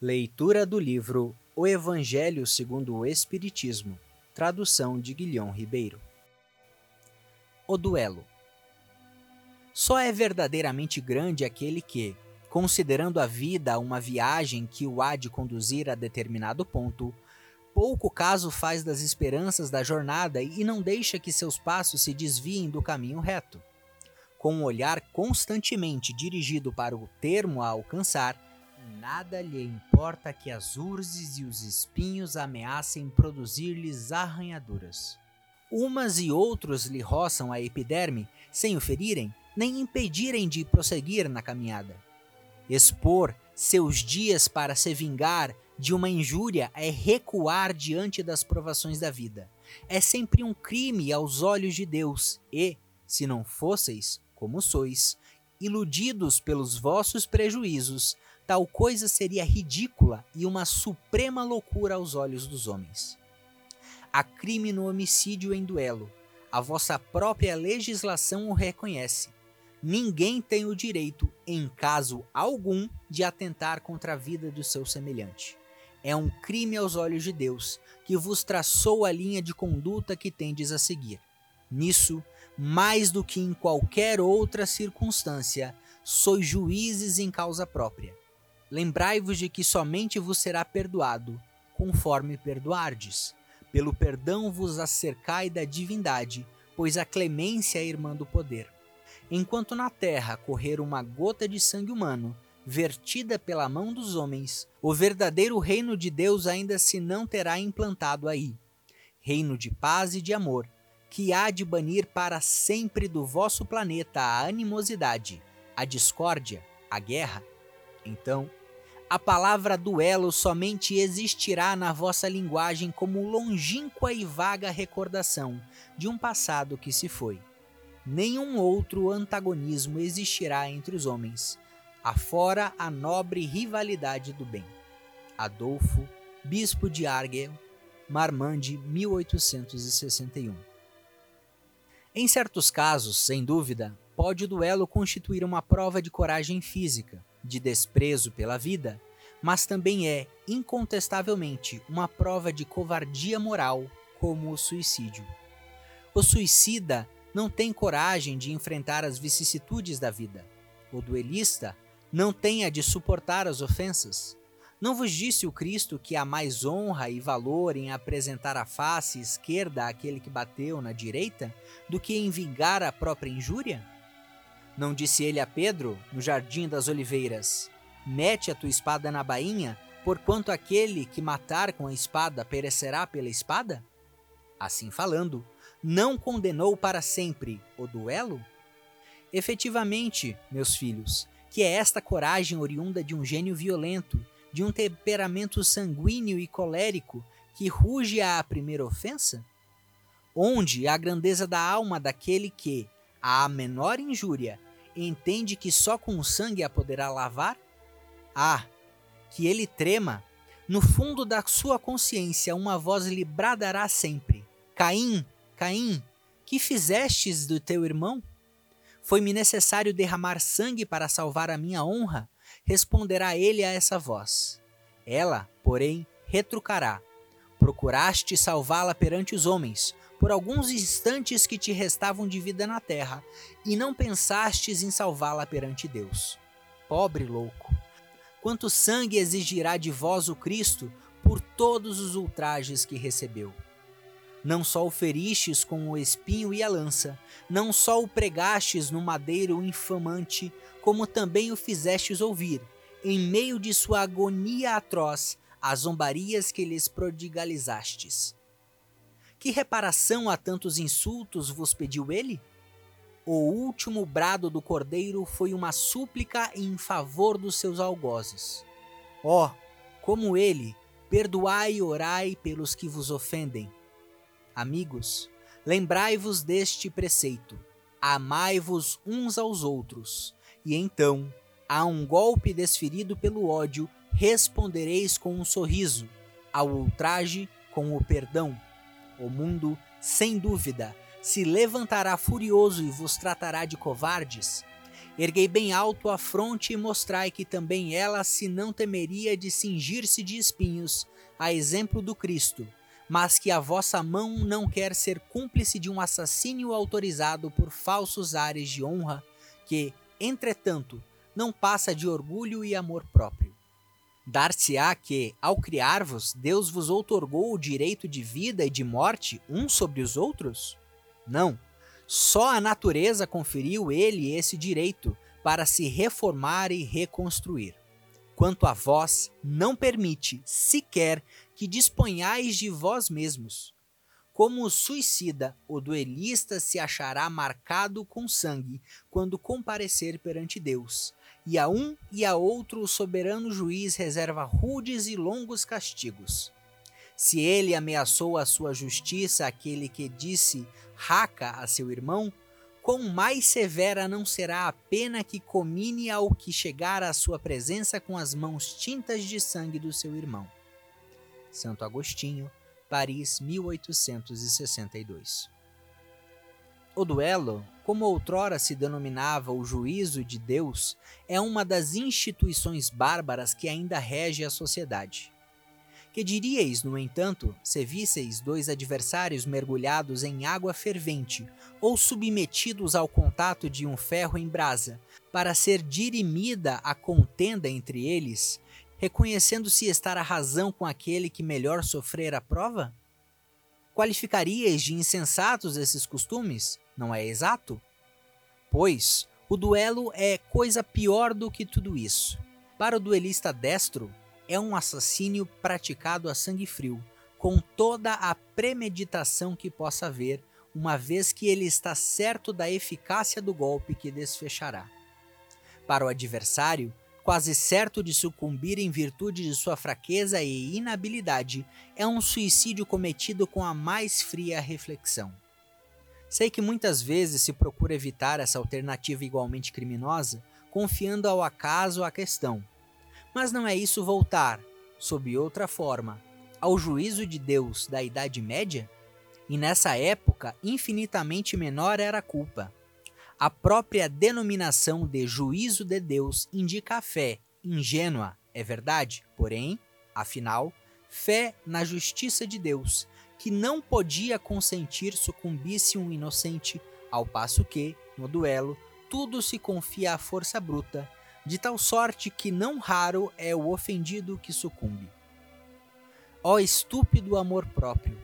Leitura do livro O Evangelho segundo o Espiritismo, tradução de Guilhom Ribeiro. O duelo. Só é verdadeiramente grande aquele que, considerando a vida uma viagem que o há de conduzir a determinado ponto, pouco caso faz das esperanças da jornada e não deixa que seus passos se desviem do caminho reto. Com o um olhar constantemente dirigido para o termo a alcançar, Nada lhe importa que as urzes e os espinhos ameacem produzir-lhes arranhaduras. Umas e outros lhe roçam a epiderme, sem o ferirem, nem impedirem de prosseguir na caminhada. Expor seus dias para se vingar de uma injúria é recuar diante das provações da vida. É sempre um crime aos olhos de Deus, e, se não fosseis, como sois, iludidos pelos vossos prejuízos, tal coisa seria ridícula e uma suprema loucura aos olhos dos homens. Há crime no homicídio em duelo. A vossa própria legislação o reconhece. Ninguém tem o direito, em caso algum, de atentar contra a vida do seu semelhante. É um crime aos olhos de Deus, que vos traçou a linha de conduta que tendes a seguir. Nisso, mais do que em qualquer outra circunstância, sois juízes em causa própria. Lembrai-vos de que somente vos será perdoado, conforme perdoardes. Pelo perdão vos acercai da divindade, pois a clemência é irmã do poder. Enquanto na terra correr uma gota de sangue humano, vertida pela mão dos homens, o verdadeiro reino de Deus ainda se não terá implantado aí. Reino de paz e de amor, que há de banir para sempre do vosso planeta a animosidade, a discórdia, a guerra. Então, a palavra duelo somente existirá na vossa linguagem como longínqua e vaga recordação de um passado que se foi. Nenhum outro antagonismo existirá entre os homens, afora a nobre rivalidade do bem. Adolfo, bispo de Argel, Marmande, 1861. Em certos casos, sem dúvida, pode o duelo constituir uma prova de coragem física, de desprezo pela vida, mas também é, incontestavelmente, uma prova de covardia moral, como o suicídio. O suicida não tem coragem de enfrentar as vicissitudes da vida. O duelista não tem a de suportar as ofensas. Não vos disse o Cristo que há mais honra e valor em apresentar a face esquerda àquele que bateu na direita do que em vingar a própria injúria? Não disse ele a Pedro, no jardim das oliveiras: Mete a tua espada na bainha, porquanto aquele que matar com a espada perecerá pela espada? Assim falando, não condenou para sempre o duelo? Efetivamente, meus filhos, que é esta coragem oriunda de um gênio violento, de um temperamento sanguíneo e colérico que ruge à primeira ofensa? Onde a grandeza da alma daquele que, à menor injúria, entende que só com o sangue a poderá lavar? Ah, que ele trema! No fundo da sua consciência, uma voz lhe bradará sempre: Caim, Caim, que fizestes do teu irmão? Foi-me necessário derramar sangue para salvar a minha honra? Responderá ele a essa voz. Ela, porém, retrucará: Procuraste salvá-la perante os homens, por alguns instantes que te restavam de vida na terra, e não pensastes em salvá-la perante Deus. Pobre louco! Quanto sangue exigirá de vós o Cristo por todos os ultrajes que recebeu? Não só o feristes com o espinho e a lança, não só o pregastes no madeiro infamante, como também o fizestes ouvir, em meio de sua agonia atroz, as zombarias que lhes prodigalizastes que reparação a tantos insultos vos pediu ele? O último brado do cordeiro foi uma súplica em favor dos seus algozes. Ó, oh, como ele, perdoai e orai pelos que vos ofendem. Amigos, lembrai-vos deste preceito: amai-vos uns aos outros, e então, a um golpe desferido pelo ódio, respondereis com um sorriso, ao ultraje com o perdão o mundo, sem dúvida, se levantará furioso e vos tratará de covardes. Erguei bem alto a fronte e mostrai que também ela se não temeria de cingir-se de espinhos, a exemplo do Cristo, mas que a vossa mão não quer ser cúmplice de um assassínio autorizado por falsos ares de honra, que, entretanto, não passa de orgulho e amor próprio. Dar-se-á que, ao criar-vos, Deus vos outorgou o direito de vida e de morte uns sobre os outros? Não só a natureza conferiu ele esse direito para se reformar e reconstruir. Quanto a vós, não permite sequer que disponhais de vós mesmos. Como o suicida, o duelista se achará marcado com sangue quando comparecer perante Deus, e a um e a outro o soberano juiz reserva rudes e longos castigos. Se ele ameaçou a sua justiça aquele que disse raca a seu irmão, quão mais severa não será a pena que comine ao que chegar à sua presença com as mãos tintas de sangue do seu irmão. Santo Agostinho, Paris, 1862. O duelo, como outrora se denominava o juízo de Deus, é uma das instituições bárbaras que ainda rege a sociedade. Que diríeis, no entanto, se visseis dois adversários mergulhados em água fervente ou submetidos ao contato de um ferro em brasa, para ser dirimida a contenda entre eles, reconhecendo-se estar a razão com aquele que melhor sofrer a prova? Qualificaríeis de insensatos esses costumes? Não é exato? Pois, o duelo é coisa pior do que tudo isso. Para o duelista destro, é um assassínio praticado a sangue frio, com toda a premeditação que possa haver, uma vez que ele está certo da eficácia do golpe que desfechará. Para o adversário, quase certo de sucumbir em virtude de sua fraqueza e inabilidade, é um suicídio cometido com a mais fria reflexão. Sei que muitas vezes se procura evitar essa alternativa igualmente criminosa, confiando ao acaso a questão, mas não é isso voltar, sob outra forma, ao juízo de Deus da Idade Média? E nessa época, infinitamente menor era a culpa. A própria denominação de juízo de Deus indica a fé, ingênua, é verdade, porém, afinal, fé na justiça de Deus, que não podia consentir sucumbisse um inocente, ao passo que, no duelo, tudo se confia à força bruta de tal sorte que não raro é o ofendido que sucumbe. Ó estúpido amor próprio,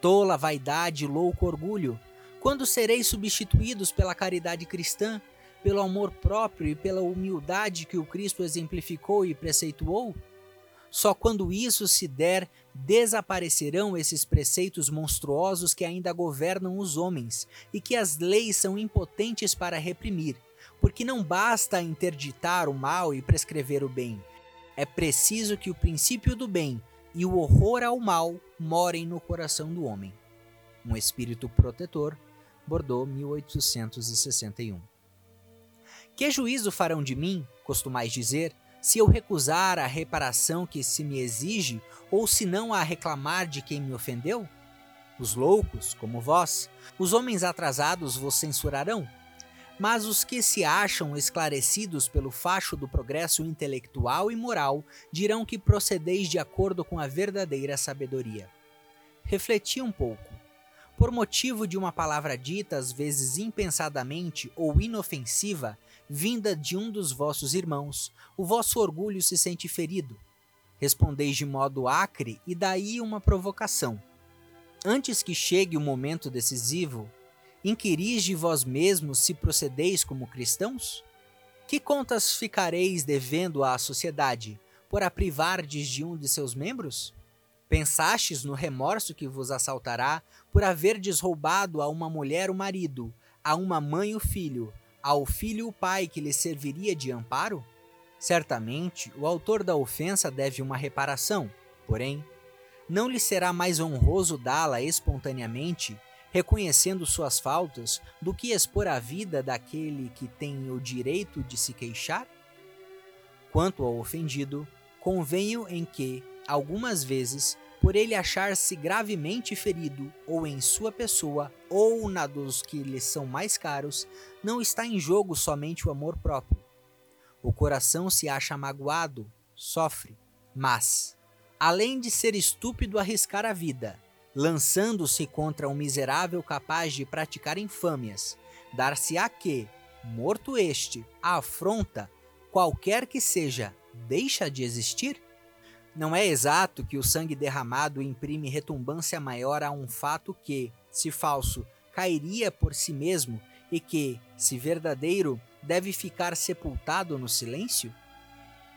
tola vaidade e louco orgulho, quando sereis substituídos pela caridade cristã, pelo amor próprio e pela humildade que o Cristo exemplificou e preceituou? Só quando isso se der, desaparecerão esses preceitos monstruosos que ainda governam os homens e que as leis são impotentes para reprimir, porque não basta interditar o mal e prescrever o bem. É preciso que o princípio do bem e o horror ao mal morem no coração do homem. Um espírito protetor, Bordeaux, 1861. Que juízo farão de mim, costumais dizer, se eu recusar a reparação que se me exige, ou se não a reclamar de quem me ofendeu? Os loucos, como vós, os homens atrasados vos censurarão, mas os que se acham esclarecidos pelo facho do progresso intelectual e moral dirão que procedeis de acordo com a verdadeira sabedoria. Refleti um pouco. Por motivo de uma palavra dita às vezes impensadamente ou inofensiva, vinda de um dos vossos irmãos, o vosso orgulho se sente ferido. Respondeis de modo acre e daí uma provocação. Antes que chegue o momento decisivo, Inquiris de vós mesmos se procedeis como cristãos? Que contas ficareis devendo à sociedade por a privardes de um de seus membros? Pensastes no remorso que vos assaltará por haverdes roubado a uma mulher o marido, a uma mãe o filho, ao filho o pai que lhe serviria de amparo? Certamente o autor da ofensa deve uma reparação, porém, não lhe será mais honroso dá-la espontaneamente reconhecendo suas faltas, do que expor a vida daquele que tem o direito de se queixar? Quanto ao ofendido, convenho em que, algumas vezes, por ele achar-se gravemente ferido, ou em sua pessoa, ou na dos que lhe são mais caros, não está em jogo somente o amor próprio. O coração se acha magoado, sofre, mas, além de ser estúpido arriscar a vida, lançando-se contra um miserável capaz de praticar infâmias, dar-se-á que, morto este, a afronta, qualquer que seja, deixa de existir? Não é exato que o sangue derramado imprime retumbância maior a um fato que, se falso, cairia por si mesmo e que, se verdadeiro, deve ficar sepultado no silêncio?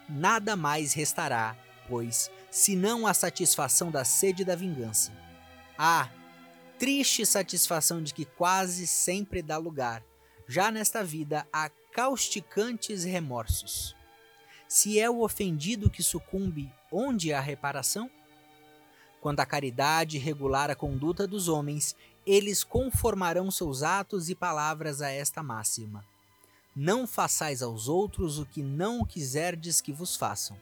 Nada mais restará, pois, senão a satisfação da sede da vingança. Ah, triste satisfação de que quase sempre dá lugar, já nesta vida, a causticantes remorsos. Se é o ofendido que sucumbe, onde há reparação? Quando a caridade regular a conduta dos homens, eles conformarão seus atos e palavras a esta máxima: Não façais aos outros o que não quiserdes que vos façam.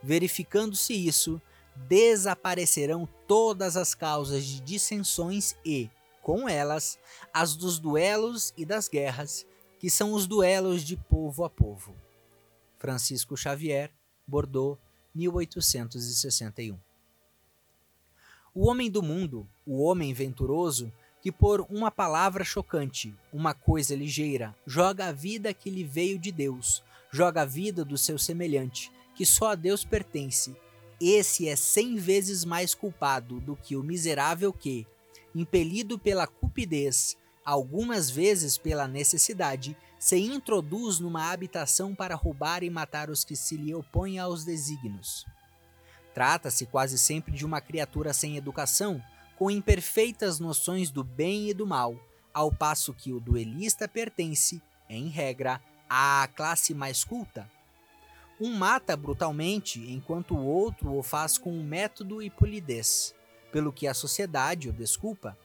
Verificando-se isso, desaparecerão todas as causas de dissensões e, com elas, as dos duelos e das guerras, que são os duelos de povo a povo. Francisco Xavier, Bordeaux, 1861. O homem do mundo, o homem venturoso, que por uma palavra chocante, uma coisa ligeira, joga a vida que lhe veio de Deus, joga a vida do seu semelhante, que só a Deus pertence. Esse é cem vezes mais culpado do que o miserável que, impelido pela cupidez, algumas vezes pela necessidade, se introduz numa habitação para roubar e matar os que se lhe opõem aos desígnios. Trata-se quase sempre de uma criatura sem educação, com imperfeitas noções do bem e do mal, ao passo que o duelista pertence, em regra, à classe mais culta. Um mata brutalmente, enquanto o outro o faz com método e polidez, pelo que a sociedade o desculpa.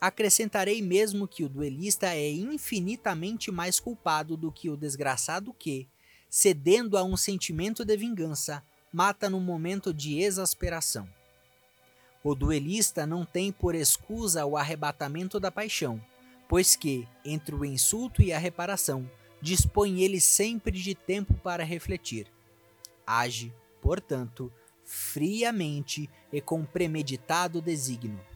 Acrescentarei mesmo que o duelista é infinitamente mais culpado do que o desgraçado que, cedendo a um sentimento de vingança, mata no momento de exasperação. O duelista não tem por escusa o arrebatamento da paixão, pois que, entre o insulto e a reparação, dispõe ele sempre de tempo para refletir. Age, portanto, friamente e com premeditado desígnio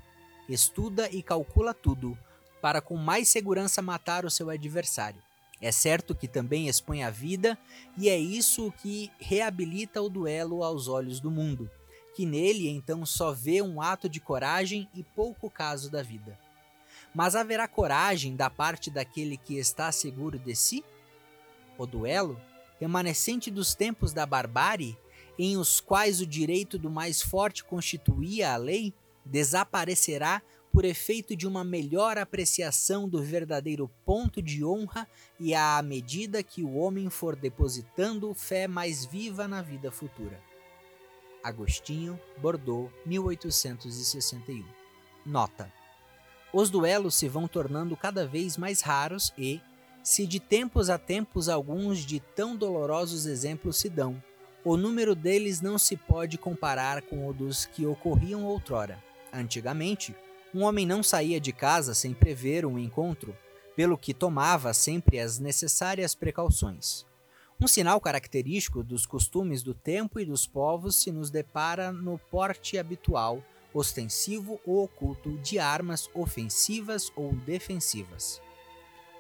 estuda e calcula tudo, para com mais segurança matar o seu adversário. É certo que também expõe a vida, e é isso que reabilita o duelo aos olhos do mundo, que nele então só vê um ato de coragem e pouco caso da vida. Mas haverá coragem da parte daquele que está seguro de si? O duelo, remanescente dos tempos da barbárie, em os quais o direito do mais forte constituía a lei, desaparecerá por efeito de uma melhor apreciação do verdadeiro ponto de honra e à medida que o homem for depositando fé mais viva na vida futura. Agostinho, Bordeaux, 1861. Nota: Os duelos se vão tornando cada vez mais raros e, se de tempos a tempos alguns de tão dolorosos exemplos se dão, o número deles não se pode comparar com o dos que ocorriam outrora. Antigamente, um homem não saía de casa sem prever um encontro, pelo que tomava sempre as necessárias precauções. Um sinal característico dos costumes do tempo e dos povos se nos depara no porte habitual, ostensivo ou oculto de armas ofensivas ou defensivas.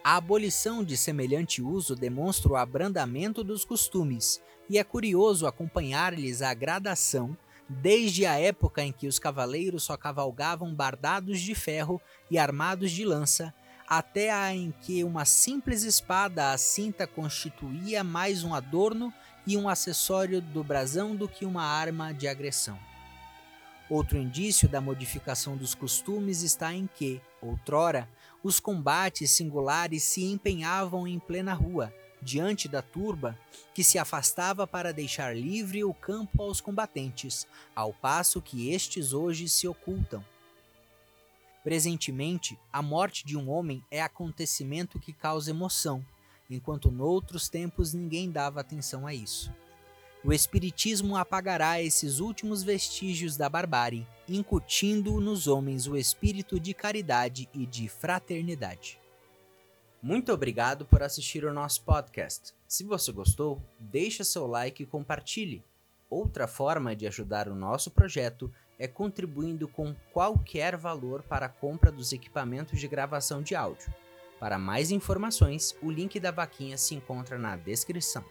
A abolição de semelhante uso demonstra o abrandamento dos costumes, e é curioso acompanhar-lhes a gradação desde a época em que os cavaleiros só cavalgavam bardados de ferro e armados de lança, até a em que uma simples espada à cinta constituía mais um adorno e um acessório do brasão do que uma arma de agressão. Outro indício da modificação dos costumes está em que, outrora, os combates singulares se empenhavam em plena rua, diante da turba que se afastava para deixar livre o campo aos combatentes, ao passo que estes hoje se ocultam. Presentemente, a morte de um homem é acontecimento que causa emoção, enquanto noutros tempos ninguém dava atenção a isso. o Espiritismo apagará esses últimos vestígios da barbárie, incutindo nos homens o espírito de caridade e de fraternidade. Muito obrigado por assistir ao nosso podcast. Se você gostou, deixe seu like e compartilhe. Outra forma de ajudar o nosso projeto é contribuindo com qualquer valor para a compra dos equipamentos de gravação de áudio. Para mais informações, o link da vaquinha se encontra na descrição.